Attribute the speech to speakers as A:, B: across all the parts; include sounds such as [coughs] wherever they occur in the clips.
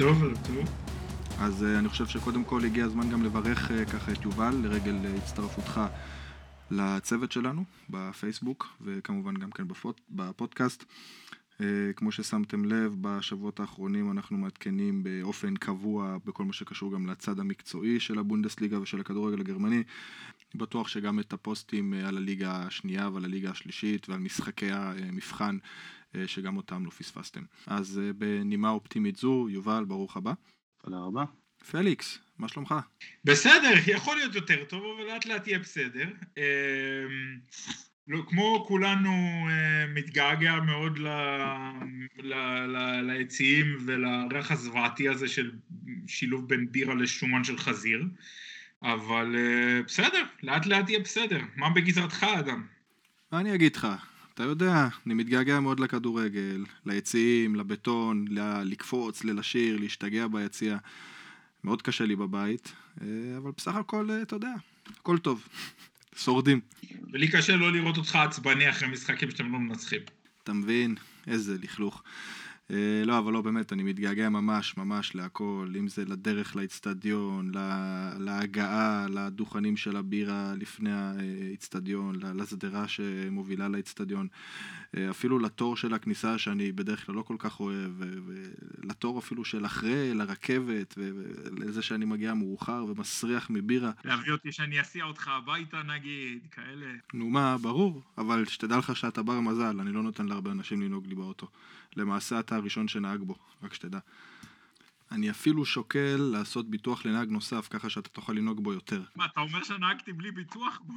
A: טוב, ערב טוב. אז uh, אני חושב שקודם כל הגיע הזמן גם לברך uh, ככה את יובל לרגל uh, הצטרפותך לצוות שלנו בפייסבוק וכמובן גם כן בפוט, בפודקאסט. כמו ששמתם לב, בשבועות האחרונים אנחנו מעדכנים באופן קבוע בכל מה שקשור גם לצד המקצועי של הבונדסליגה ושל הכדורגל הגרמני. בטוח שגם את הפוסטים על הליגה השנייה ועל הליגה השלישית ועל משחקי המבחן שגם אותם לא פספסתם. אז בנימה אופטימית זו, יובל, ברוך הבא.
B: תודה רבה.
A: פליקס, מה שלומך?
C: בסדר, יכול להיות יותר טוב, אבל לאט לאט יהיה בסדר. לא, כמו כולנו מתגעגע מאוד ל, ל, ל, ליציעים ולריח הזוועתי הזה של שילוב בין בירה לשומן של חזיר, אבל בסדר, לאט לאט יהיה בסדר. מה בגזרתך, אדם?
A: מה אני אגיד לך? אתה יודע, אני מתגעגע מאוד לכדורגל, ליציעים, לבטון, ל- לקפוץ, ללשיר, להשתגע ביציע. מאוד קשה לי בבית, אבל בסך הכל, אתה יודע, הכל טוב. [laughs] שורדים.
C: ולי קשה לא לראות אותך עצבני אחרי משחקים שאתם לא מנצחים.
A: אתה מבין? איזה לכלוך. לא, אבל לא, באמת, אני מתגעגע ממש ממש להכל, אם זה לדרך לאיצטדיון, להגעה, לדוכנים של הבירה לפני האיצטדיון, לשדרה שמובילה לאיצטדיון, אפילו לתור של הכניסה שאני בדרך כלל לא כל כך אוהב, ולתור אפילו של אחרי, לרכבת, ולזה שאני מגיע מאוחר ומסריח מבירה.
C: להביא אותי שאני אסיע אותך הביתה נגיד, כאלה.
A: נו מה, ברור, אבל שתדע לך שאתה בר מזל, אני לא נותן להרבה אנשים לנהוג לי באוטו. למעשה אתה הראשון שנהג בו, רק שתדע. אני אפילו שוקל לעשות ביטוח לנהג נוסף, ככה שאתה תוכל לנהוג בו יותר.
C: מה, אתה אומר שנהגתי בלי ביטוח? [laughs]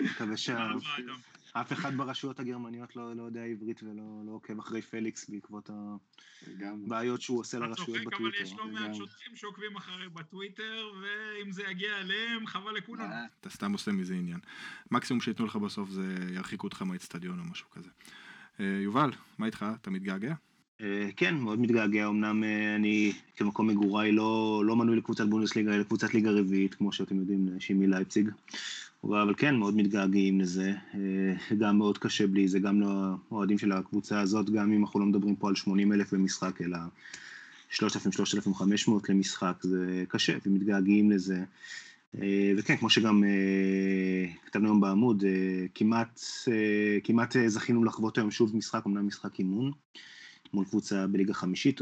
B: מקווה שאף אחד ברשויות הגרמניות לא יודע עברית ולא עוקב אחרי פליקס בעקבות הבעיות שהוא עושה לרשויות בטוויטר.
C: אתה צוחק, אבל יש לא מעט שוטרים שעוקבים אחרי בטוויטר, ואם זה יגיע אליהם, חבל לכולם.
A: אתה סתם עושה מזה עניין. מקסימום שייתנו לך בסוף זה ירחיקו אותך מהאצטדיון או משהו כזה. יובל, מה איתך? אתה מתגעגע?
B: כן, מאוד מתגעגע, אמנם אני כמקום מגוריי לא, לא מנוי לקבוצת בונדסליגה, אלא לקבוצת ליגה רביעית, כמו שאתם יודעים, שימי לייפציג. אבל כן, מאוד מתגעגעים לזה, גם מאוד קשה בלי זה, גם לאוהדים של הקבוצה הזאת, גם אם אנחנו לא מדברים פה על 80 אלף במשחק, אלא 3,000-3,500 למשחק, זה קשה, ומתגעגעים לזה. וכן, כמו שגם כתבנו היום בעמוד, כמעט, כמעט זכינו לחוות היום שוב משחק, אמנם משחק אימון. מול קבוצה בליגה חמישית,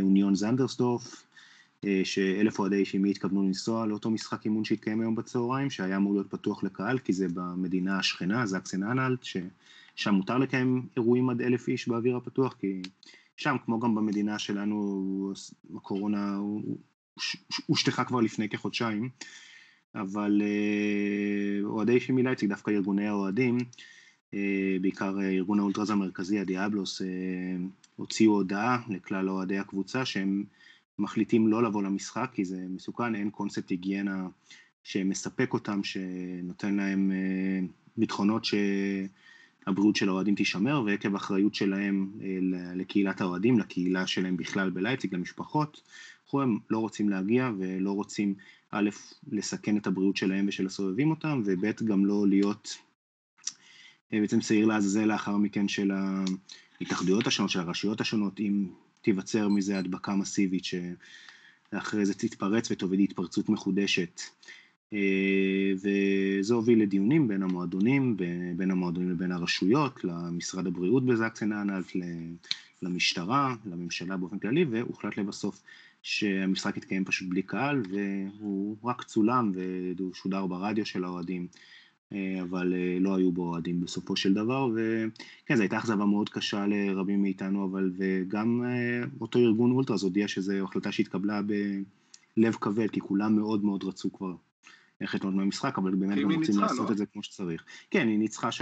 B: אוניון זנדרסדורף, שאלף אוהדי שימי התכוונו לנסוע לאותו משחק אימון שהתקיים היום בצהריים, שהיה אמור להיות פתוח לקהל, כי זה במדינה השכנה, זקסן אנלט, ששם מותר לקיים אירועים עד אלף איש באוויר הפתוח, כי שם, כמו גם במדינה שלנו, הקורונה הושטחה כבר לפני כחודשיים, אבל אוהדי שימי לייציג, דווקא ארגוני האוהדים, בעיקר ארגון האולטרז המרכזי, הדיאבלוס, הוציאו הודעה לכלל אוהדי הקבוצה שהם מחליטים לא לבוא למשחק כי זה מסוכן, אין קונספט היגיינה שמספק אותם, שנותן להם ביטחונות שהבריאות של האוהדים תישמר, ועקב אחריות שלהם לקהילת האוהדים, לקהילה שלהם בכלל בלייציג, למשפחות, הם לא רוצים להגיע ולא רוצים א', לסכן את הבריאות שלהם ושל הסובבים אותם, וב', גם לא להיות בעצם שעיר לעזאזל לאחר מכן של ההתאחדויות השונות, של הרשויות השונות, אם תיווצר מזה הדבקה מסיבית שאחרי זה תתפרץ ותוביל להתפרצות מחודשת. וזה הוביל לדיונים בין המועדונים, בין המועדונים לבין הרשויות, למשרד הבריאות בזקסן אנלט, למשטרה, לממשלה באופן כללי, והוחלט לבסוף שהמשחק יתקיים פשוט בלי קהל, והוא רק צולם והוא שודר ברדיו של האוהדים. אבל לא היו בו אוהדים בסופו של דבר, וכן, זו הייתה אכזבה מאוד קשה לרבים מאיתנו, אבל וגם אותו ארגון אולטרס הודיע שזו החלטה שהתקבלה בלב כבד, כי כולם מאוד מאוד רצו כבר ללכת ללמוד מהמשחק, אבל באמת גם רוצים לעשות את זה כמו שצריך. כן, היא ניצחה 3-0,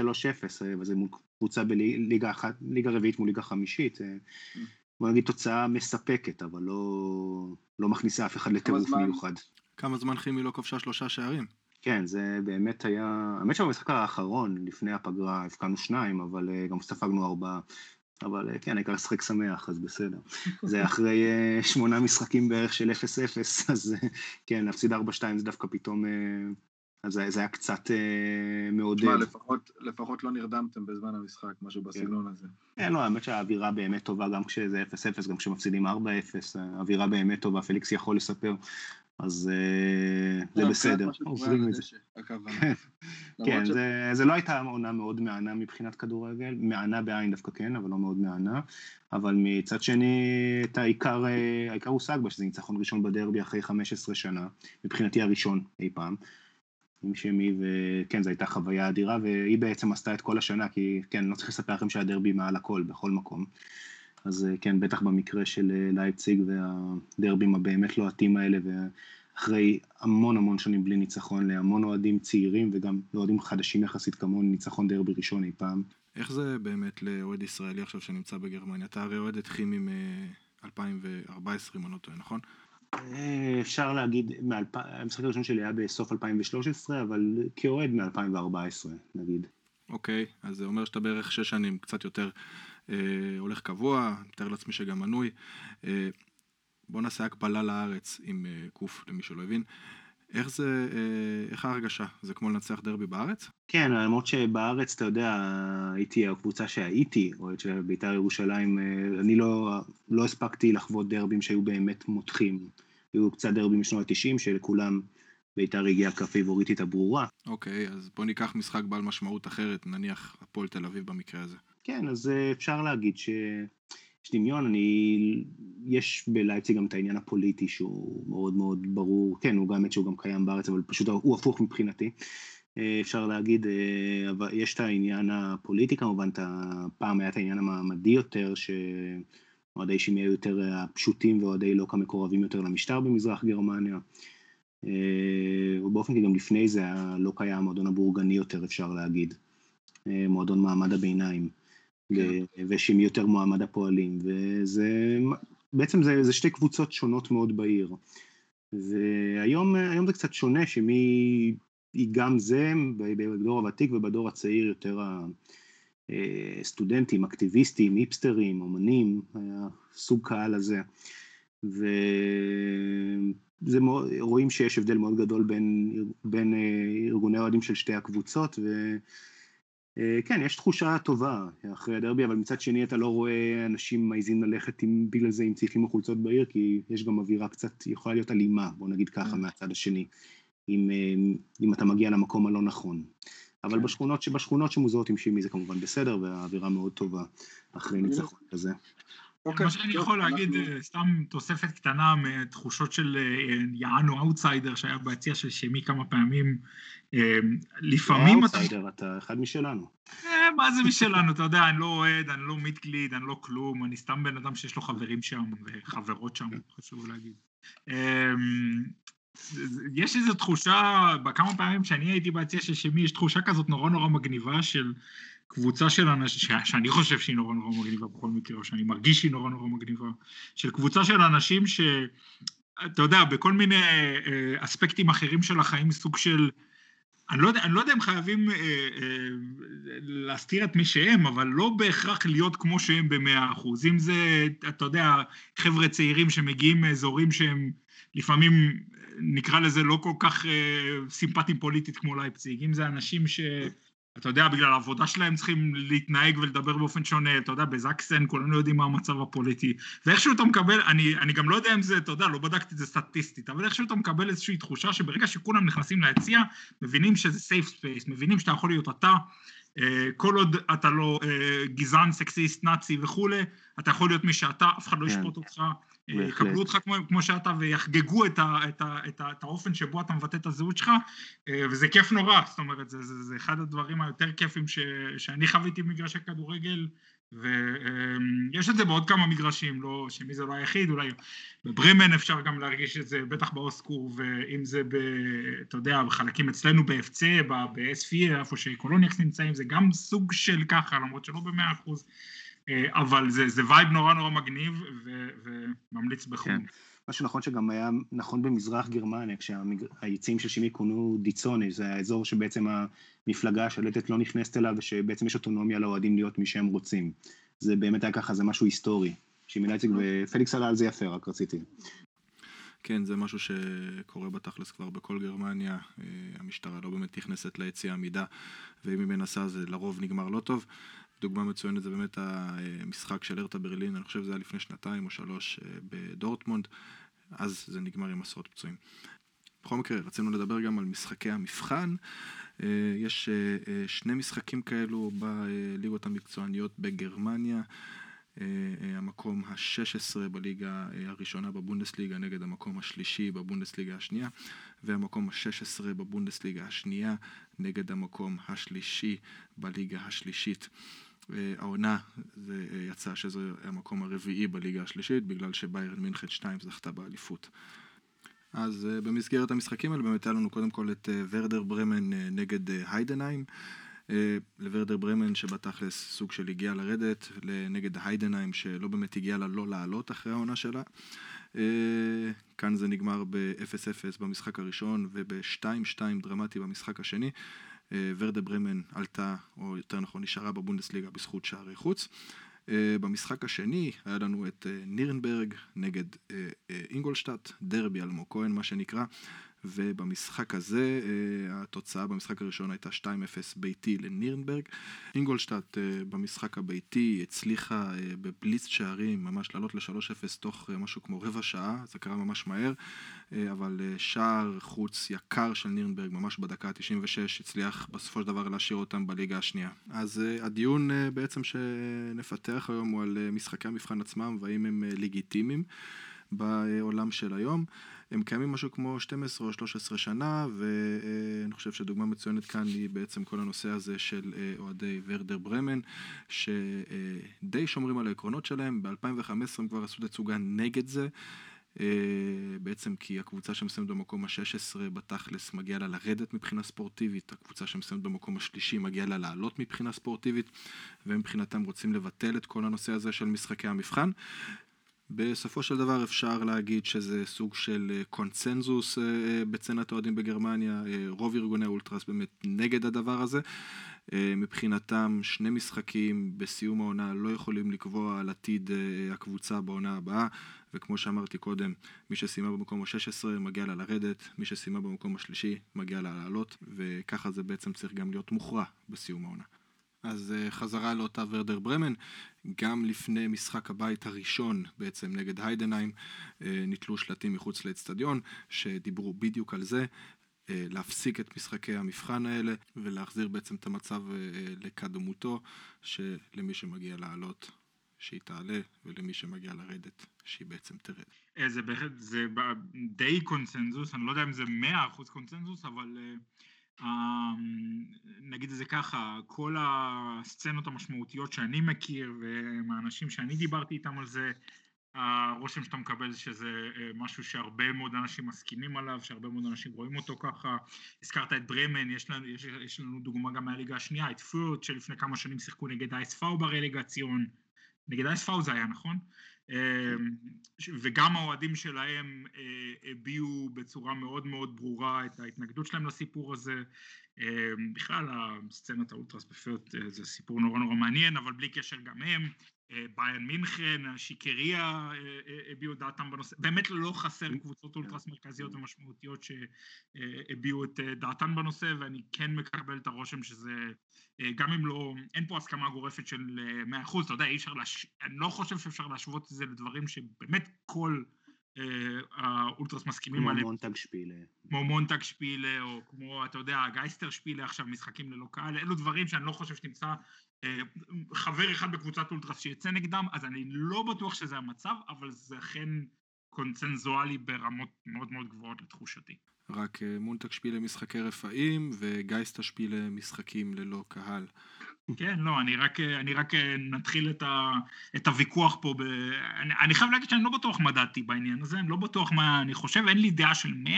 B: וזה מול קבוצה בליגה אחת, ליגה רביעית מול ליגה חמישית. בוא נגיד תוצאה מספקת, אבל לא מכניסה אף אחד לטירוף מיוחד.
A: כמה זמן כימי לא כבשה שלושה שערים?
B: כן, זה באמת היה, האמת שבמשחק האחרון, לפני הפגרה, הבקענו שניים, אבל גם ספגנו ארבעה. אבל כן, העיקר לשחק שמח, אז בסדר. זה אחרי שמונה משחקים בערך של 0-0, [laughs] אז כן, להפסיד 4-2 זה דווקא פתאום אז זה היה קצת אה, מעודד.
A: תשמע, לפחות, לפחות לא נרדמתם בזמן המשחק, משהו בסגנון הזה.
B: כן, לא, האמת שהאווירה באמת טובה, גם כשזה 0-0, גם כשמפסידים 4-0, האווירה באמת טובה, פליקס יכול לספר, אז אה, זה בסדר, עוברים את זה. כן, זה לא הייתה עונה מאוד מהנה מבחינת כדורגל, מהנה בעין דווקא כן, אבל לא מאוד מהנה, אבל מצד שני, את העיקר, אה, העיקר הושג בה, שזה ניצחון ראשון בדרבי אחרי 15 שנה, מבחינתי הראשון אי פעם. עם שמי, וכן, זו הייתה חוויה אדירה, והיא בעצם עשתה את כל השנה, כי כן, לא צריך לספר לכם שהדרבי מעל הכל, בכל מקום. אז כן, בטח במקרה של אה, לייפציג והדרבים הבאמת לוהטים האלה, ואחרי המון המון שנים בלי ניצחון להמון אוהדים צעירים וגם לאוהדים חדשים יחסית כמוני, ניצחון דרבי ראשון אי פעם.
A: איך זה באמת לאוהד ישראלי עכשיו שנמצא בגרמניה? אתה הרי אוהד את כימי מ-2014, אם אני לא טועה, נכון?
B: אה, אפשר להגיד, המשחק הראשון שלי היה בסוף 2013, אבל כאוהד מ-2014, נגיד.
A: אוקיי, אז זה אומר שאתה בערך שש שנים, קצת יותר אה, הולך קבוע, מתאר לעצמי שגם מנוי. אה, בוא נעשה הקבלה לארץ עם אה, קוף, למי שלא הבין. איך זה, אה, איך ההרגשה? זה כמו לנצח דרבי בארץ?
B: כן, למרות שבארץ, אתה יודע, הייתי הקבוצה שהייתי, אוהד של בית"ר ירושלים, אה, אני לא, לא הספקתי לחוות דרבים שהיו באמת מותחים. היו קצת דרבים משנות ה-90, שלכולם בית"ר הגיעה כפייבוריטית הברורה.
A: אוקיי, אז בוא ניקח משחק בעל משמעות אחרת, נניח הפועל תל אביב במקרה הזה.
B: כן, אז אה, אפשר להגיד ש... יש דמיון, אני... יש בלייפציג גם את העניין הפוליטי שהוא מאוד מאוד ברור, כן, הוא גם, שהוא גם קיים בארץ, אבל פשוט הוא הפוך מבחינתי. אה, אפשר להגיד, אה, אבל יש את העניין הפוליטי כמובן, את הפעם היה את העניין המעמדי יותר, שאוהדי שימי היו יותר הפשוטים ואוהדי לוקה מקורבים יותר למשטר במזרח גרמניה. ובאופן כללי גם לפני זה היה לא קיים המועדון הבורגני יותר, אפשר להגיד. מועדון מעמד הביניים. כן. ושימי יותר מועמד הפועלים, וזה, בעצם זה, זה שתי קבוצות שונות מאוד בעיר. והיום זה קצת שונה, שמי היא גם זה, בדור הוותיק ובדור הצעיר יותר הסטודנטים, אקטיביסטים, היפסטרים, אומנים, סוג קהל הזה. וזה רואים שיש הבדל מאוד גדול בין, בין אה, ארגוני אוהדים של שתי הקבוצות, וכן, יש תחושה טובה אחרי הדרבי, אבל מצד שני אתה לא רואה אנשים מעיזים ללכת עם, בגלל זה עם ציפים וחולצות בעיר, כי יש גם אווירה קצת, יכולה להיות אלימה, בוא נגיד ככה, כן. מהצד השני. אם, אה, אם אתה מגיע למקום הלא נכון. אבל כן. בשכונות, בשכונות שמוזעות עם שימי זה כמובן בסדר, והאווירה מאוד טובה אחרי ניצחון כזה.
C: אוקיי, מה שאני יכול להגיד, אה, סתם תוספת קטנה מתחושות של אה, יענו אאוטסיידר שהיה ביציע של שמי כמה פעמים.
B: לפעמים אתה... אאוטסיידר, אתה אחד משלנו.
C: מה זה משלנו, אתה יודע, אני לא אוהד, אני לא Mitglied, אני לא כלום, אני סתם בן אדם שיש לו חברים שם וחברות שם, כן. חשוב להגיד. יש איזו תחושה, בכמה פעמים שאני הייתי ביציע של שמי, יש תחושה כזאת נורא נורא מגניבה של קבוצה של אנשים, שאני חושב שהיא נורא נורא מגניבה בכל מקרה, או שאני מרגיש שהיא נורא נורא מגניבה, של קבוצה של אנשים ש... אתה יודע, בכל מיני אה, אספקטים אחרים של החיים, סוג של... אני לא יודע, אני לא יודע אם חייבים אה, אה, להסתיר את מי שהם, אבל לא בהכרח להיות כמו שהם במאה אחוז. אם זה, אתה יודע, חבר'ה צעירים שמגיעים מאזורים שהם לפעמים נקרא לזה לא כל כך אה, סימפטיים פוליטית כמו לייפציג, אם זה אנשים ש... אתה יודע, בגלל העבודה שלהם צריכים להתנהג ולדבר באופן שונה, אתה יודע, בזקסן כולנו יודעים מה המצב הפוליטי, ואיכשהו אתה מקבל, אני, אני גם לא יודע אם זה, אתה יודע, לא בדקתי את זה סטטיסטית, אבל איכשהו אתה מקבל איזושהי תחושה שברגע שכולם נכנסים ליציע, מבינים שזה safe space, מבינים שאתה יכול להיות אתה, כל עוד אתה לא אה, גזען, סקסיסט, נאצי וכולי, אתה יכול להיות מי שאתה, אף אחד לא כן. ישפוט אותך, יקבלו אותך כמו, כמו שאתה ויחגגו את, ה, את, ה, את, ה, את האופן שבו אתה מבטא את הזהות שלך אה, וזה כיף נורא, זאת אומרת זה, זה, זה אחד הדברים היותר כיפים ש, שאני חוויתי במגרשי כדורגל ויש את זה בעוד כמה מגרשים, לא, שמי זה לא היחיד, אולי בברמן אפשר גם להרגיש את זה, בטח באוסקור, ואם זה, ב, אתה יודע, בחלקים אצלנו ב-FC, ב-SFE, איפה שקולוניאקס נמצאים, זה גם סוג של ככה, למרות שלא במאה אחוז. אה, אבל זה, זה vibe נורא נורא מגניב ו, וממליץ בחום. כן.
B: מה שנכון שגם היה נכון במזרח גרמניה, כשהיציעים של שימי כונו דיצוני, זה האזור שבעצם המפלגה השלטת לא נכנסת אליו, ושבעצם יש אוטונומיה לאוהדים להיות מי שהם רוצים. זה באמת היה ככה, זה משהו היסטורי. שימי לייציג ופליקס עלה על זה יפה, רק רציתי.
A: כן, זה משהו שקורה בתכלס כבר בכל גרמניה, המשטרה לא באמת נכנסת ליציאה עמידה, ואם היא מנסה זה לרוב נגמר לא טוב. דוגמה מצוינת זה באמת המשחק של ארטה ברלין, אני חושב שזה היה לפני שנתיים או שלוש בדורטמונד, אז זה נגמר עם עשרות פצועים. בכל מקרה, רצינו לדבר גם על משחקי המבחן. אה, יש אה, אה, שני משחקים כאלו בליגות המקצועניות בגרמניה. המקום ה-16 בליגה הראשונה בבונדסליגה נגד המקום השלישי בבונדסליגה השנייה והמקום ה-16 בבונדסליגה השנייה נגד המקום השלישי בליגה השלישית. העונה זה יצא שזה המקום הרביעי בליגה השלישית בגלל שביירן מינכן 2 זכתה באליפות. אז uh, במסגרת המשחקים האלה באמת היה לנו קודם כל את uh, ורדר ברמן נגד היידנהיים. Uh, לוורדר ברמן שבתכלס סוג של הגיע לרדת, נגד היידנהיים שלא באמת הגיע לה לא לעלות אחרי העונה שלה. כאן זה נגמר ב-0-0 במשחק הראשון וב-2-2 דרמטי במשחק השני. Uh, ורדר ברמן עלתה, או יותר נכון נשארה בבונדסליגה בזכות שערי חוץ. אה, במשחק השני היה לנו את אה, נירנברג נגד אה, אינגולשטאט, דרבי אלמוג כהן מה שנקרא, ובמשחק הזה התוצאה במשחק הראשון הייתה 2-0 ביתי לנירנברג. אינגולשטאט במשחק הביתי הצליחה בבליץ שערים ממש לעלות ל-3-0 תוך משהו כמו רבע שעה, זה קרה ממש מהר, אבל שער חוץ יקר של נירנברג ממש בדקה ה-96 הצליח בסופו של דבר להשאיר אותם בליגה השנייה. אז הדיון בעצם שנפתח היום הוא על משחקי המבחן עצמם והאם הם לגיטימיים בעולם של היום. הם קיימים משהו כמו 12 או 13 שנה, ואני חושב שדוגמה מצוינת כאן היא בעצם כל הנושא הזה של אה, אוהדי ורדר ברמן, שדי שומרים על העקרונות שלהם, ב-2015 הם כבר עשו תצוגה נגד זה. אה, בעצם כי הקבוצה שמסיימת במקום ה-16 בתכלס מגיעה לה לרדת מבחינה ספורטיבית, הקבוצה שמסיימת במקום השלישי מגיעה לה לעלות מבחינה ספורטיבית, ומבחינתם רוצים לבטל את כל הנושא הזה של משחקי המבחן. בסופו של דבר אפשר להגיד שזה סוג של אה, קונצנזוס אה, אה, בצנת האוהדים בגרמניה, רוב ארגוני האולטרס באמת נגד הדבר הזה. מבחינתם שני משחקים בסיום העונה לא יכולים לקבוע על עתיד הקבוצה בעונה הבאה וכמו שאמרתי קודם, מי שסיימה במקום ה-16 מגיע לה לרדת, מי שסיימה במקום השלישי מגיע לה לעלות וככה זה בעצם צריך גם להיות מוכרע בסיום העונה. אז uh, חזרה לאותה ורדר ברמן, גם לפני משחק הבית הראשון בעצם נגד היידנהיים, uh, נתלו שלטים מחוץ לאצטדיון שדיברו בדיוק על זה, uh, להפסיק את משחקי המבחן האלה ולהחזיר בעצם את המצב uh, לקדמותו, שלמי שמגיע לעלות שהיא תעלה ולמי שמגיע לרדת שהיא בעצם תרד.
C: זה בהחלט, זה די קונצנזוס, אני לא יודע אם זה מאה אחוז קונצנזוס, אבל... Uh... אמ, נגיד את זה ככה, כל הסצנות המשמעותיות שאני מכיר ומהאנשים שאני דיברתי איתם על זה, הרושם שאתה מקבל שזה אה, משהו שהרבה מאוד אנשים מסכימים עליו, שהרבה מאוד אנשים רואים אותו ככה. הזכרת את ברמן, יש לנו, יש, יש לנו דוגמה גם מהליגה השנייה, את פורט שלפני כמה שנים שיחקו נגד אייס פאו ברליגציון, נגד אייס פאו זה היה נכון? אמ, וגם האוהדים שלהם אה, הביעו בצורה מאוד מאוד ברורה את ההתנגדות שלהם לסיפור הזה. אמ, בכלל הסצנת האולטרס בפרט אה, זה סיפור נורא נורא מעניין, אבל בלי קשר גם הם. אה, ביין מינכן, שיקריה הביעו דעתם בנושא, באמת לא חסר קבוצות אולטרס מרכזיות ומשמעותיות שהביעו את דעתן בנושא ואני כן מקבל את הרושם שזה אה, גם אם לא, אין פה הסכמה גורפת של 100%, אה, אתה יודע, אי אפשר, לש... אני לא חושב שאפשר להשוות את זה לדברים שבאמת כל אה, האולטרס מסכימים
B: עליהם. כמו מונטג שפילה.
C: כמו מונטג שפילה, או כמו, אתה יודע, גייסטר שפילה עכשיו, משחקים ללא קהל, אלו דברים שאני לא חושב שתמצא חבר אחד בקבוצת אולטרס שיצא נגדם, אז אני לא בטוח שזה המצב, אבל זה אכן קונצנזואלי ברמות מאוד מאוד גבוהות לתחושתי.
A: רק אה, מונטק שפילה משחקי רפאים וגייסטה שפילה משחקים ללא קהל.
C: כן, לא, אני רק, אה, אני רק אה, נתחיל את, ה, את הוויכוח פה. ב... אני, אני חייב להגיד שאני לא בטוח מדעתי בעניין הזה, אני לא בטוח מה אני חושב, אין לי דעה של 100%,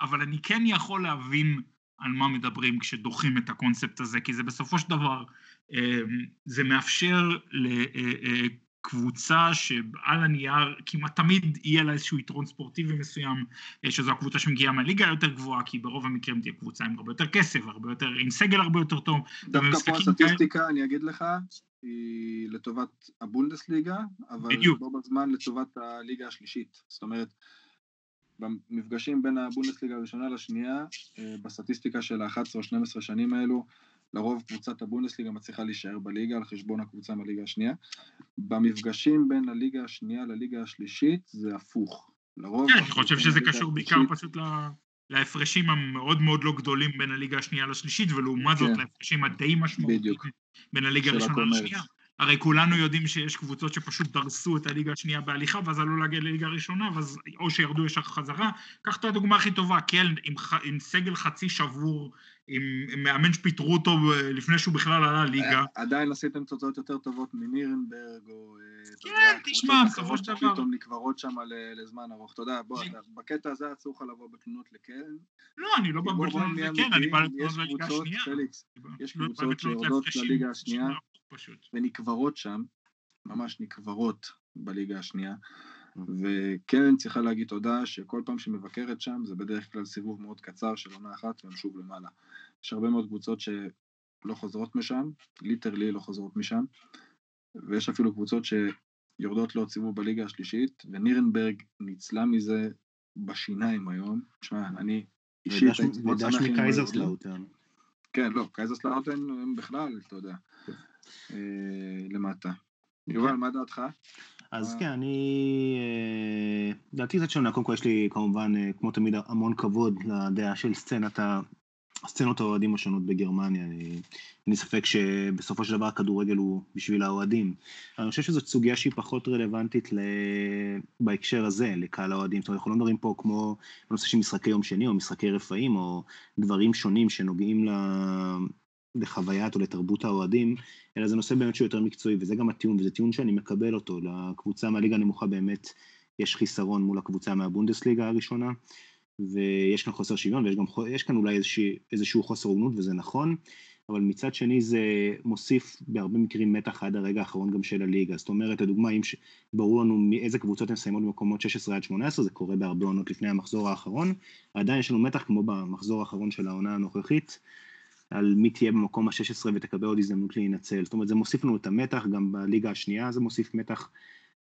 C: אבל אני כן יכול להבין על מה מדברים כשדוחים את הקונספט הזה, כי זה בסופו של דבר, זה מאפשר קבוצה שעל הנייר כמעט תמיד יהיה לה איזשהו יתרון ספורטיבי מסוים, אה, שזו הקבוצה שמגיעה מהליגה היותר גבוהה, כי ברוב המקרים תהיה קבוצה עם הרבה יותר כסף, הרבה יותר, עם סגל הרבה יותר טוב.
A: דווקא פה הסטטיסטיקה, כאלה... אני אגיד לך, היא לטובת הבונדסליגה, אבל בדיוק. בו בזמן לטובת הליגה השלישית. זאת אומרת,
D: במפגשים בין הבונדסליגה הראשונה לשנייה, אה, בסטטיסטיקה של ה-11 או 12 שנים האלו, לרוב קבוצת הבונדסליגה מצליחה להישאר בליגה על חשבון הקבוצה מהליגה השנייה. במפגשים בין הליגה השנייה לליגה השלישית זה הפוך.
C: לרוב... כן, אני חושב שזה קשור בעיקר פשוט ל... להפרשים המאוד מאוד לא גדולים בין הליגה השנייה לשלישית, ולעומת זאת כן. להפרשים הדי משמעותיים בין הליגה הראשונה לשנייה. הרי כולנו יודעים שיש קבוצות שפשוט דרסו את הליגה השנייה בהליכה, ואז עלו להגיע לליגה הראשונה, ואז או שירדו ישר חזרה. קח את הדוגמה הכי טובה, קלן עם, עם סגל חצי שבור עם מאמן שפיטרו אותו אה, לפני שהוא בכלל עלה ליגה.
D: אה, עדיין עשיתם תוצאות יותר טובות מנירנברג, או...
C: אה, כן, תשמע, בסופו של דבר.
D: פתאום נקברות שם לזמן ארוך. אתה יודע, בוא, בקטע הזה אסור לך לבוא בתלונות לקרן.
C: לא, אני לא בא בתלונות לקרן, אני בא לתלונות לליגה השנייה.
D: יש קבוצות שיורדות לליגה השנייה, ונקברות שם, ממש נקברות בליגה השנייה. וקרן צריכה להגיד תודה שכל פעם שהיא מבקרת שם זה בדרך כלל סיבוב מאוד קצר של עונה אחת והם שוב למעלה. יש הרבה מאוד קבוצות שלא חוזרות משם, literally לא חוזרות משם, ויש אפילו קבוצות שיורדות לעוד סיבוב בליגה השלישית, ונירנברג ניצלה מזה בשיניים היום. תשמע, אני
B: אישית הייתי מאוד שמח עם... מקייזרסלאוטן.
D: כן, לא, קייזרסלאוטן הם בכלל, אתה יודע, למטה. יובל, מה דעתך?
B: אז כן, אני... אה, דעתי קצת שונה, קודם כל יש לי כמובן, אה, כמו תמיד, המון כבוד לדעה של סצנת ה... סצנות האוהדים השונות בגרמניה. אני, אין ספק שבסופו של דבר הכדורגל הוא בשביל האוהדים. אני חושב שזאת סוגיה שהיא פחות רלוונטית ל... בהקשר הזה, לקהל האוהדים. זאת אומרת, אנחנו לא מדברים פה כמו בנושא של משחקי יום שני או משחקי רפאים או דברים שונים שנוגעים ל... לחוויית או לתרבות האוהדים, אלא זה נושא באמת שהוא יותר מקצועי, וזה גם הטיעון, וזה טיעון שאני מקבל אותו. לקבוצה מהליגה הנמוכה באמת יש חיסרון מול הקבוצה מהבונדסליגה הראשונה, ויש כאן חוסר שוויון, ויש גם, כאן אולי איזושהי, איזשהו חוסר הוגנות, וזה נכון, אבל מצד שני זה מוסיף בהרבה מקרים מתח עד הרגע האחרון גם של הליגה. זאת אומרת, הדוגמה, אם ברור לנו מאיזה קבוצות הן מסיימות במקומות 16 עד 18, זה קורה בהרבה עונות לפני המחזור האחרון, עדיין יש לנו מתח כמו במחזור האחרון של העונה הנוכחית. על מי תהיה במקום ה-16 ותקבל עוד הזדמנות להינצל. זאת אומרת, זה מוסיף לנו את המתח, גם בליגה השנייה זה מוסיף מתח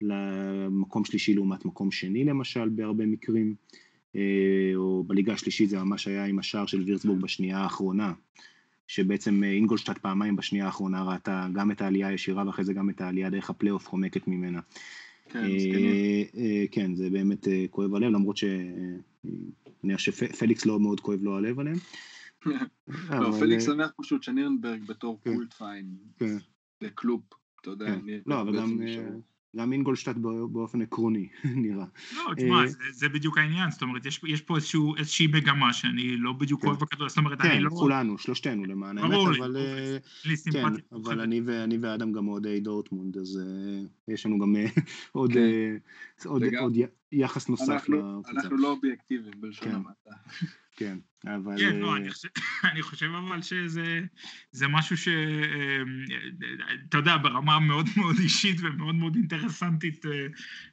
B: למקום שלישי לעומת מקום שני למשל, בהרבה מקרים, אה, או בליגה השלישית זה ממש היה עם השער של וירצבורג בשנייה האחרונה, שבעצם אה, אינגולשטאט פעמיים בשנייה האחרונה ראתה גם את העלייה הישירה ואחרי זה גם את העלייה דרך הפלייאוף חומקת ממנה. כן, אה, כן, זה באמת כואב הלב, למרות שאני חושב שפליקס לא מאוד כואב לו הלב עליהם.
D: לא, פליקס שמח פשוט שנירנברג בתור כן. קולט פיין, כן. לקלופ, אתה יודע. כן.
B: לא, אבל גם... גם אינגולשטאט באופן עקרוני, [laughs] נראה.
C: לא, תשמע, אה, זה בדיוק העניין, זאת אומרת, יש פה איזושהי מגמה שאני לא בדיוק אוהב בכדור, זאת אומרת, אני לא...
B: כן, כולנו, שלושתנו למען האמת, אבל... אה, כן, אבל אני ואדם גם אוהדי דורטמונד, אז אה, יש לנו גם [laughs] עוד יחס נוסף
D: לקבוצה. אנחנו לא אובייקטיביים בלשון המעטה.
B: כן, אבל...
C: כן, לא, אני חושב, [coughs] אני חושב אבל שזה משהו ש... אמ, אתה יודע, ברמה מאוד מאוד אישית ומאוד מאוד אינטרסנטית אה,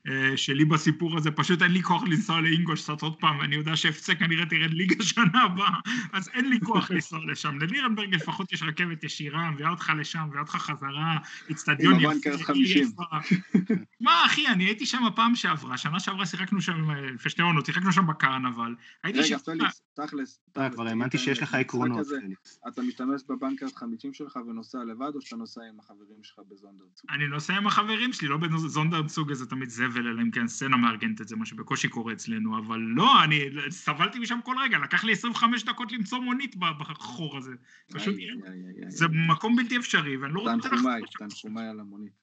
C: אה, שלי בסיפור הזה, פשוט אין לי כוח לנסוע לאינגושטאט עוד פעם, אני יודע שאפסה כנראה תרד ליגה [laughs] שנה הבאה, אז אין לי כוח [laughs] לנסוע לשם. ללירנברג לפחות יש רכבת ישירה, מביאה אותך לשם, מביאה אותך חזרה, אצטדיון
D: יפה.
C: מה, אחי, אני הייתי שם הפעם שעברה, שנה שעברה שיחקנו שם, אה, לפני שתי עונות, שיחקנו שם בקרנבל.
D: רגע, תכלס.
B: אה, כבר האמנתי שיש לך עקרונות.
D: אתה משתמש בבנקרת חמישים שלך ונוסע לבד, או שאתה נוסע עם החברים שלך בזונדרצוג?
C: אני נוסע עם החברים שלי, לא בזונדרצוג זה תמיד זבל, אלא אם כן סצנה מארגנת את זה, מה שבקושי קורה אצלנו, אבל לא, אני סבלתי משם כל רגע, לקח לי 25 דקות למצוא מונית בחור הזה. פשוט, זה מקום בלתי אפשרי, ואני לא רוצה
D: לחזור תנחומיי על המונית.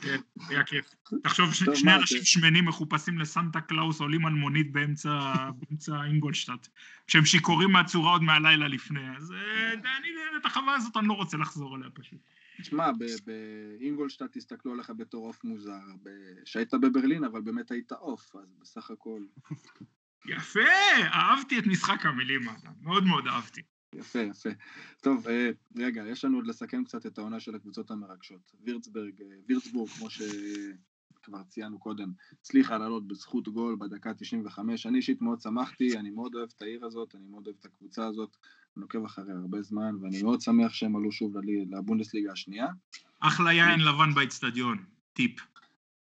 C: כן, היה כיף. תחשוב, שני אנשים שמנים מחופשים לסנטה קלאוס עולים על מונית באמצע אינגולשטאט, כשהם שיכורים מהצורה עוד מהלילה לפני, אז אה, אני, את החוויה הזאת אני לא רוצה לחזור עליה פשוט.
D: תשמע, באינגולשטאט הסתכלו עליך בתור עוף מוזר, שהיית בברלין, אבל באמת היית עוף, אז בסך הכל...
C: יפה, אהבתי את משחק המילים, מאוד מאוד אהבתי.
D: יפה, יפה. טוב, אה, רגע, יש לנו עוד לסכם קצת את העונה של הקבוצות המרגשות. וירצברג, אה, וירצבורג, כמו שכבר ציינו קודם, הצליחה לעלות בזכות גול בדקה 95. אני אישית מאוד שמחתי, אני מאוד אוהב את העיר הזאת, אני מאוד אוהב את הקבוצה הזאת, אני עוקב אחריה הרבה זמן, ואני מאוד שמח שהם עלו שוב לבונדסליגה השנייה.
C: אחלה יין לבן באצטדיון, טיפ.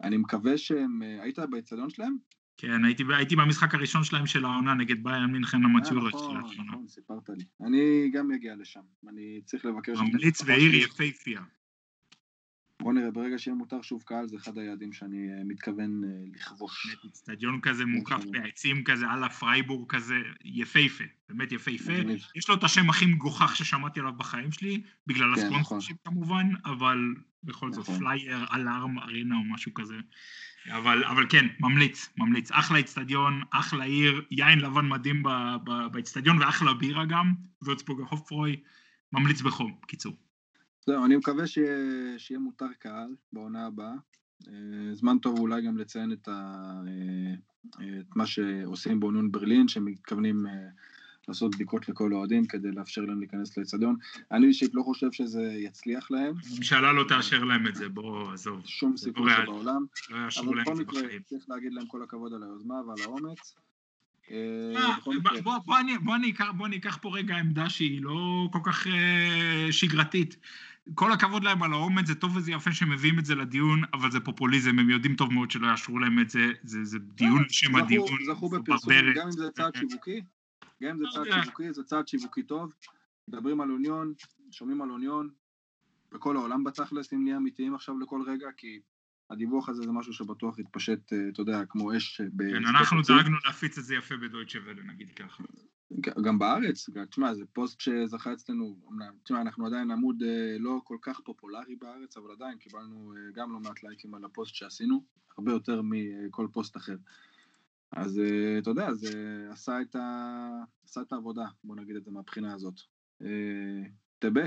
D: אני מקווה שהם... אה, היית באצטדיון שלהם?
C: כן, הייתי, הייתי במשחק הראשון שלהם של העונה נגד ביאן מינכן המצ'ורה
D: נכון,
C: של השנה.
D: נכון, סיפרת לי. אני גם אגיע לשם, אני צריך לבקר שם.
C: ממליץ ועיר יפהפייה.
D: בוא נראה, ברגע שיהיה מותר שוב קהל, זה אחד היעדים שאני אה, מתכוון אה, לכבוש.
C: אצטדיון כזה מוקף. בעצים כזה, על הפרייבורג כזה, יפהפה, באמת יפהפה. יש לו את השם הכי מגוחך ששמעתי עליו בחיים שלי, בגלל
D: כן,
C: ה sponsorship כמובן, אבל בכל זאת
D: נכון.
C: Flyeralarm Arena או משהו כזה. אבל, אבל כן, ממליץ, ממליץ. אחלה אצטדיון, אחלה עיר, יין לבן מדהים באצטדיון ואחלה בירה גם, וורצבורג הופפרוי, ממליץ בחום, קיצור.
D: זהו, אני מקווה שיהיה, שיהיה מותר קהל בעונה הבאה. אה, זמן טוב אולי גם לציין את, ה, אה, את מה שעושים באוניון ברלין, שמתכוונים אה, לעשות בדיקות לכל האוהדים כדי לאפשר להם להיכנס לאצטדיון. אני אישית לא חושב שזה יצליח להם,
C: הממשלה לא תאשר להם את זה, בוא, עזוב.
D: שום סיכוי
C: ריאלי.
D: שבעולם,
C: לא יאשרו
D: אבל
C: להם
D: בכל
C: את זה
D: מקרה
C: בחיים.
D: צריך להגיד להם כל הכבוד על היוזמה ועל האומץ. אה,
C: אה,
D: בכל
C: בוא-
D: מקרה,
C: אקח- פה רגע עמדה שהיא לא כל כך אה, שגרתית. כל הכבוד להם על האומץ, זה טוב וזה יפה שהם מביאים את זה לדיון, אבל זה פופוליזם, הם יודעים טוב מאוד שלא יאשרו להם את זה, זה זה דיון לשם הדיון,
D: זכו בפרסום. גם אם זה צעד שיווקי, אם זה צעד
C: יודע.
D: שיווקי, זה צעד שיווקי טוב. מדברים על אוניון, שומעים על אוניון, בכל העולם בתכלס, אם נהיה אמיתיים עכשיו לכל רגע, כי הדיווח הזה זה משהו שבטוח יתפשט, אה, אתה יודע, כמו אש. ב-
C: כן, אנחנו. דאגנו להפיץ את זה יפה ב Deutsche Welle, נגיד ככה.
D: גם בארץ, תשמע, זה פוסט שזכה אצלנו, תשמע, אנחנו עדיין עמוד אה, לא כל כך פופולרי בארץ, אבל עדיין קיבלנו אה, גם לא מעט לייקים על הפוסט שעשינו, הרבה יותר מכל פוסט אחר. אז אה, אתה יודע, זה עשה את, ה... עשה את העבודה, בוא נגיד את זה מהבחינה הזאת. אה, טבה,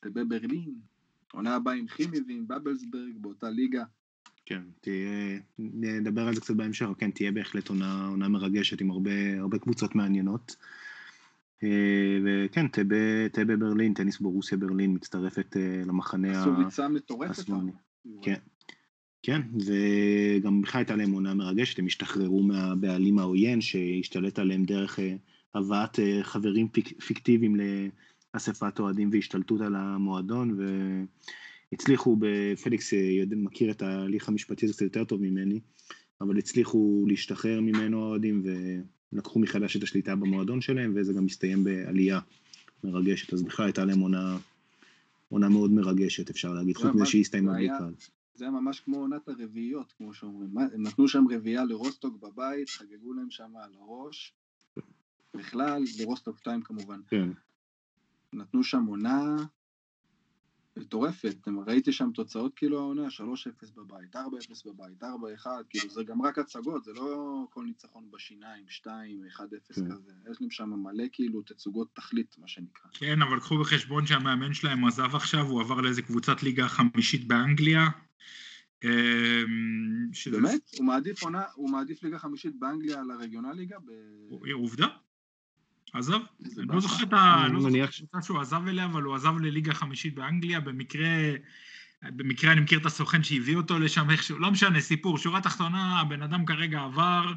D: טבה ברלין, עונה הבאה עם כימי ועם בבלסברג באותה ליגה.
B: כן, תהיה, נדבר על זה קצת בהמשך, כן, תהיה בהחלט עונה, עונה מרגשת עם הרבה, הרבה קבוצות מעניינות. אה, וכן, טבה, טבה ברלין, טניס בורוסיה ברלין מצטרפת למחנה
D: עשו ריצה מטורפת.
B: כן. כן, וגם בכלל הייתה להם עונה מרגשת, הם השתחררו מהבעלים העוין שהשתלט עליהם דרך אה, הבאת אה, חברים פיק, פיקטיביים לאספת אוהדים והשתלטות על המועדון, והצליחו, פליקס אה, מכיר את ההליך המשפטי הזה קצת יותר טוב ממני, אבל הצליחו להשתחרר ממנו האוהדים ולקחו מחדש את השליטה במועדון שלהם, וזה גם הסתיים בעלייה מרגשת, אז בכלל הייתה להם עונה, עונה מאוד מרגשת, אפשר להגיד,
D: זה
B: חוץ מזה שהיא הסתיימה בלי קהל.
D: זה היה ממש כמו עונת הרביעיות, כמו שאומרים. הם נתנו שם רביעייה לרוסטוק בבית, חגגו להם שם על הראש. בכלל, לרוסטוק 2 כמובן.
B: כן.
D: נתנו שם עונה מטורפת. אתם ראיתי שם תוצאות כאילו העונה, 3-0 בבית, 4-0 בבית, 4-1, כאילו זה גם רק הצגות, זה לא כל ניצחון בשיניים, 2, 1-0
B: כן.
D: כזה. יש להם שם מלא כאילו תצוגות תכלית, מה שנקרא.
C: כן, אבל קחו בחשבון שהמאמן שלהם עזב עכשיו, הוא עבר לאיזה קבוצת ליגה חמישית באנגליה. אמ, שזה-
D: באמת? הוא מעדיף עונה, הוא מעדיף ליגה חמישית באנגליה על הרגional ליגה? ב-
C: עובדה. עזב. אני לא. זוכר את.
B: אני
C: לא זוכר את הקבוצה שהוא עזב אליה, אבל הוא עזב לליגה חמישית באנגליה, במקרה... במקרה אני מכיר את הסוכן שהביא אותו לשם איכשהו, לא משנה, סיפור, שורה תחתונה, הבן אדם כרגע עבר,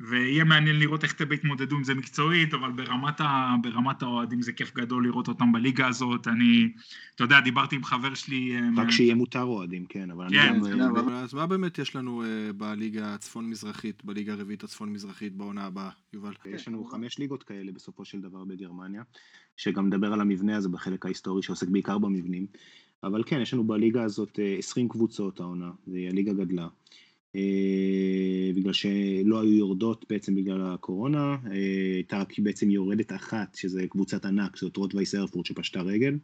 C: ויהיה מעניין לראות איך טבע יתמודדו עם זה מקצועית, אבל ברמת, ה, ברמת האוהדים זה כיף גדול לראות אותם בליגה הזאת. אני, אתה יודע, דיברתי עם חבר שלי... אה,
B: רק שיהיה מותר אוהדים, כן, אבל אני
C: כן,
B: גם...
C: כן,
B: אה,
D: אבל- אז מה באמת יש לנו אה, בליגה הצפון-מזרחית, בליגה הרביעית הצפון-מזרחית בעונה הבאה, יובל?
B: יש לנו חמש ליגות כאלה בסופו של דבר בגרמניה, שגם מדבר על המבנה הזה בחלק ההיסטורי שעוסק בעיקר במבנים, אבל כן, יש לנו בליגה הזאת אה, 20 קבוצות העונה, והליגה גדלה. אה, בגלל שלא היו יורדות בעצם בגלל הקורונה, אה, הייתה רק בעצם יורדת אחת, שזה קבוצת ענק, זאת רוטווייס ארפורט שפשטה רגל,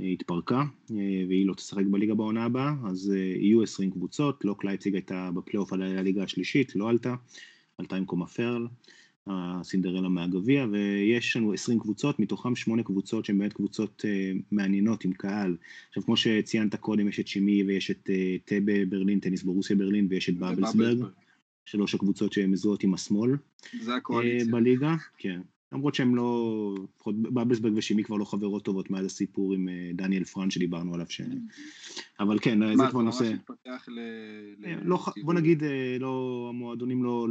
B: אה, התפרקה, אה, והיא לא תשחק בליגה בעונה הבאה, אז אה, יהיו 20 קבוצות, לוק לייפציג הייתה בפלייאוף על הליגה השלישית, לא עלתה, עלתה עם קומה פרל, הסינדרלה מהגביע, ויש לנו 20 קבוצות, מתוכם 8 קבוצות שהן באמת קבוצות אה, מעניינות עם קהל. עכשיו, כמו שציינת קודם, יש את שימי ויש את אה, טבה ברלין, טניס ברוסיה ברלין, ויש את באבלסברג, שלוש הקבוצות שמזוהות עם השמאל
D: זה
B: אה,
D: הקואליציה.
B: בליגה, כן. למרות שהן לא, לפחות באבלסברג ושימי כבר לא חברות טובות מאז הסיפור עם אה, דניאל פרן שדיברנו עליו, ש... אבל כן, זה
D: מה,
B: כבר
D: זה
B: נושא...
D: ממש התפתח ל... ל-
B: לא. בוא נגיד, אה, לא, המועדונים לא,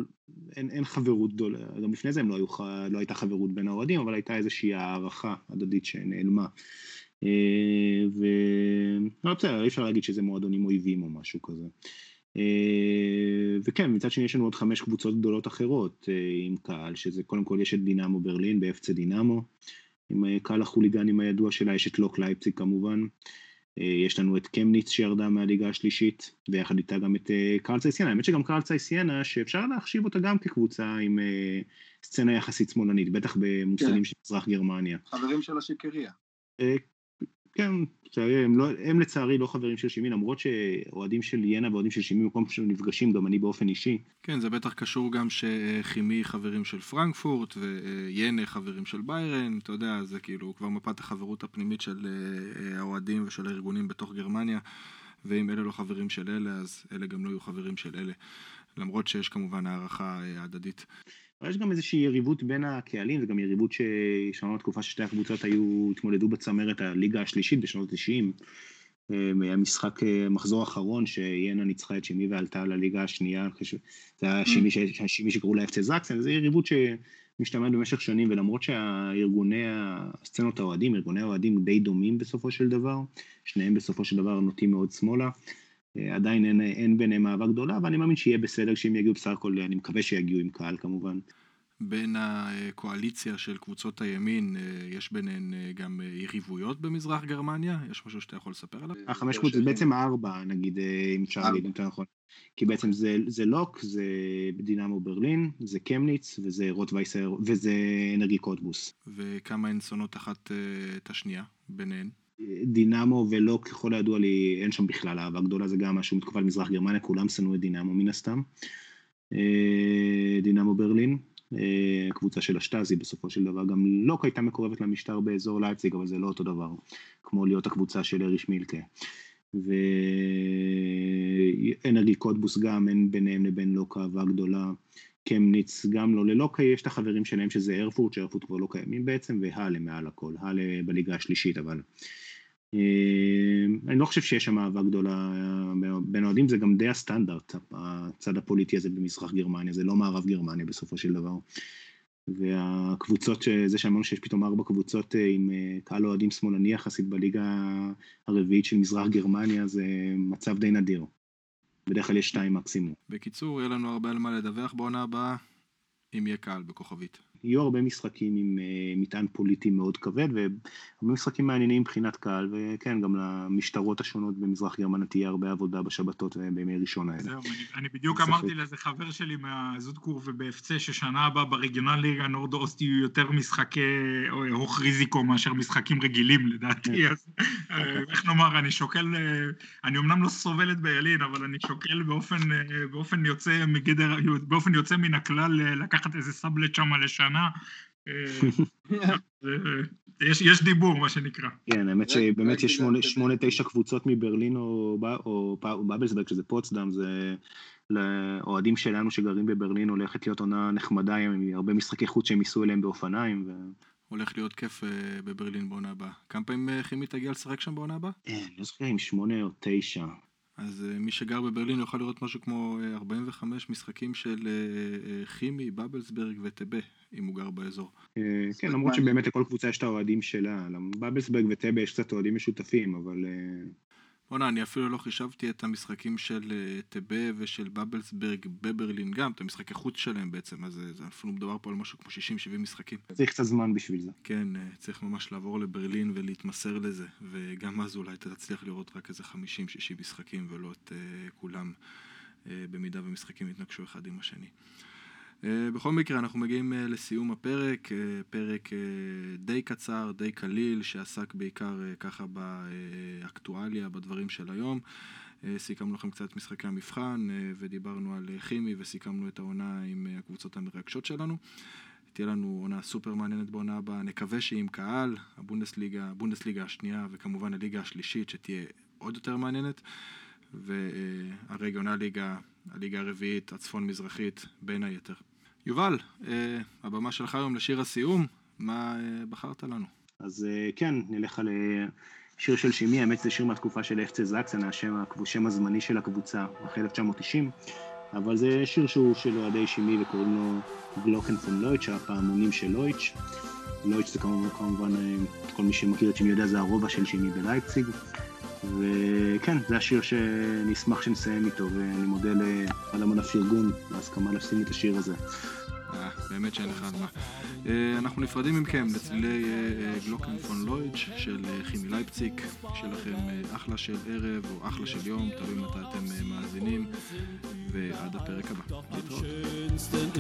B: אין, אין חברות גדולה, גם לפני זה הם לא, היו, לא הייתה חברות בין האוהדים, אבל הייתה איזושהי הערכה הדדית שנעלמה. אה, ולא בסדר, אי אפשר להגיד שזה מועדונים אויבים או משהו כזה. וכן, מצד שני יש לנו עוד חמש קבוצות גדולות אחרות עם קהל, שזה קודם כל יש את דינמו ברלין באפצה דינמו, עם קהל החוליגנים הידוע שלה, יש את לוק לייפציג כמובן, אה, יש לנו את קמניץ שירדה מהליגה השלישית, ויחד איתה גם את אה, קרלצי סיינה. האמת שגם קרלצי סיינה, שאפשר להחשיב אותה גם כקבוצה עם אה, סצנה יחסית שמאלנית, בטח במושגים כן. של מזרח גרמניה.
A: חברים של השיקריה.
B: כן, הם, לא, הם לצערי לא חברים של שימי, למרות שאוהדים של ינה ואוהדים של שימי מקום שהם נפגשים, גם אני באופן אישי.
A: כן, זה בטח קשור גם שחימי חברים של פרנקפורט וינה חברים של ביירן, אתה יודע, זה כאילו כבר מפת החברות הפנימית של אה, האוהדים ושל הארגונים בתוך גרמניה, ואם אלה לא חברים של אלה, אז אלה גם לא יהיו חברים של אלה. למרות שיש כמובן הערכה אה, הדדית.
B: אבל יש גם איזושהי יריבות בין הקהלים, וגם יריבות ששמענו תקופה ששתי הקבוצות היו, התמודדו בצמרת הליגה השלישית בשנות ה-90. היה משחק מחזור אחרון שיאנה ניצחה את שימי ועלתה לליגה השנייה, זה היה שימי שקראו לה אפצה זקסן, זו יריבות שמשתמעת במשך שנים, ולמרות שהארגוני, הסצנות האוהדים, ארגוני האוהדים די דומים בסופו של דבר, שניהם בסופו של דבר נוטים מאוד שמאלה, אה, עדיין אין, אין ביניהם אהבה גדולה, ואני מאמין שיהיה בסדר כשהם יגיעו בסך הכל, אני מקווה שיגיעו עם קהל כמובן.
A: בין הקואליציה של קבוצות הימין, אה, יש ביניהן אה, גם יריבויות במזרח גרמניה? יש משהו שאתה יכול לספר עליו?
B: החמש קבוצות, זה בעצם ארבע, נגיד, אם אפשר להגיד יותר נכון. כי בעצם זה, זה לוק, זה דינמו ברלין, זה קמניץ, וזה רוטווייסר, וזה אנרגי קוטבוס.
A: וכמה הן שונאות אחת את השנייה ביניהן?
B: דינמו ולא ככל הידוע לי אין שם בכלל אהבה גדולה זה גם משהו מתקופה למזרח גרמניה כולם שנאו את דינמו מן הסתם. אה, דינמו ברלין אה, קבוצה של השטאזי בסופו של דבר גם לא הייתה מקורבת למשטר באזור לייפציג אבל זה לא אותו דבר כמו להיות הקבוצה של אריש מילקה. ואנרגי קודבוס גם אין ביניהם לבין לוקה אהבה גדולה. קמניץ גם לא ללוקה, יש את החברים שלהם שזה ארפורט, שארפורט כבר לא קיימים בעצם, והאלה מעל הכל, האלה בליגה השלישית אבל. אה, אני לא חושב שיש שם אהבה גדולה אה, בין אוהדים, זה גם די הסטנדרט, הצד הפוליטי הזה במזרח גרמניה, זה לא מערב גרמניה בסופו של דבר. והקבוצות, זה שאמרנו שיש פתאום ארבע קבוצות אה, עם קהל אוהדים שמאלני יחסית בליגה הרביעית של מזרח גרמניה, זה מצב די נדיר. בדרך כלל יש שתיים מקסימום.
A: בקיצור, יהיה לנו הרבה על מה לדווח בעונה הבאה, אם יהיה קהל בכוכבית.
B: יהיו הרבה משחקים עם uh, מטען פוליטי מאוד כבד, והרבה משחקים מעניינים מבחינת קהל, וכן, גם למשטרות השונות במזרח גרמניה תהיה הרבה עבודה בשבתות ובימי ראשון האלה.
C: זהו, אני, אני בדיוק אמרתי לאיזה חבר שלי מהזודקור ובאפצה, ששנה הבאה ברגional ליגה נורד אוסט יהיו יותר משחקי הוך ריזיקו מאשר משחקים רגילים לדעתי, כן. אז אה, איך נאמר, אני שוקל, אה, אני אמנם לא סובלת ביילין, אבל אני שוקל באופן, באופן יוצא מגדר, באופן יוצא מן הכלל לקחת איזה סאבלט שם לשנה. שנה. אה, יש, יש דיבור, מה שנקרא.
B: כן, האמת שבאמת יש שמונה, תשע קבוצות מברלין או, או, או בבלסברג, שזה פוצדם, זה לאוהדים שלנו שגרים בברלין הולכת להיות עונה נחמדה עם הרבה משחקי חוץ שהם ייסעו אליהם באופניים. ו...
A: הולך להיות כיף uh, בברלין בעונה הבאה. כמה פעמים uh, חימי תגיע לשחק שם בעונה הבאה?
B: כן, לא זוכר אם שמונה או תשע.
A: אז uh, מי שגר בברלין יוכל לראות משהו כמו uh, 45 משחקים של uh, חימי, בבלסברג וטבה, אם הוא גר באזור.
B: כן, למרות שבאמת לכל קבוצה יש את האוהדים שלה. בבלסברג וטבה יש קצת אוהדים משותפים, אבל... Uh...
A: בוא'נה, אני אפילו לא חישבתי את המשחקים של uh, טבה ושל בבלסברג בברלין גם, את המשחקי חוץ שלהם בעצם, אז זה אפילו מדובר פה על משהו כמו 60-70 משחקים.
B: צריך קצת זמן בשביל זה.
A: כן, uh, צריך ממש לעבור לברלין ולהתמסר לזה, וגם אז אולי אתה תצליח לראות רק איזה 50-60 משחקים ולא את uh, כולם, uh, במידה ומשחקים יתנגשו אחד עם השני. Uh, בכל מקרה, אנחנו מגיעים uh, לסיום הפרק, uh, פרק די קצר, די קליל, שעסק בעיקר ככה באקטואליה, בדברים של היום. סיכמנו לכם קצת משחקי המבחן, ודיברנו על כימי, וסיכמנו את העונה עם הקבוצות המרגשות שלנו. תהיה לנו עונה סופר מעניינת בעונה הבאה, נקווה שהיא עם קהל, הבונדסליגה, הבונדסליגה השנייה, וכמובן הליגה השלישית, שתהיה עוד יותר מעניינת. והרגעונה ליגה, הליגה הרביעית, הצפון-מזרחית, בין היתר. יובל, אה, הבמה שלך היום לשיר הסיום, מה אה, בחרת לנו?
B: אז אה, כן, נלך על אה, שיר של שימי, האמת זה שיר מהתקופה של אפצה זקסן, השם, השם הזמני של הקבוצה, אחרי 1990, אבל זה שיר שהוא של אוהדי שימי וקוראים לו גלוקן פון לויטש, הפעמונים של לויטש. לויטש זה כמובן, כמובן, אה, כל מי שמכיר את שימי יודע, זה הרובע של שימי בלייפציג. וכן, זה השיר שאני אשמח שנסיים איתו, ואני מודה על המון הפרגון, והסכמה לשים את השיר הזה.
A: אה, באמת שאין לך על מה. אה, אנחנו נפרדים מכם לצלילי גלוקן פון לוידג' של חימי לייפציק, שיהיה לכם אחלה של ערב או אחלה של יום, תלוי מתי אתם מאזינים, ועד הפרק הבא.
E: stand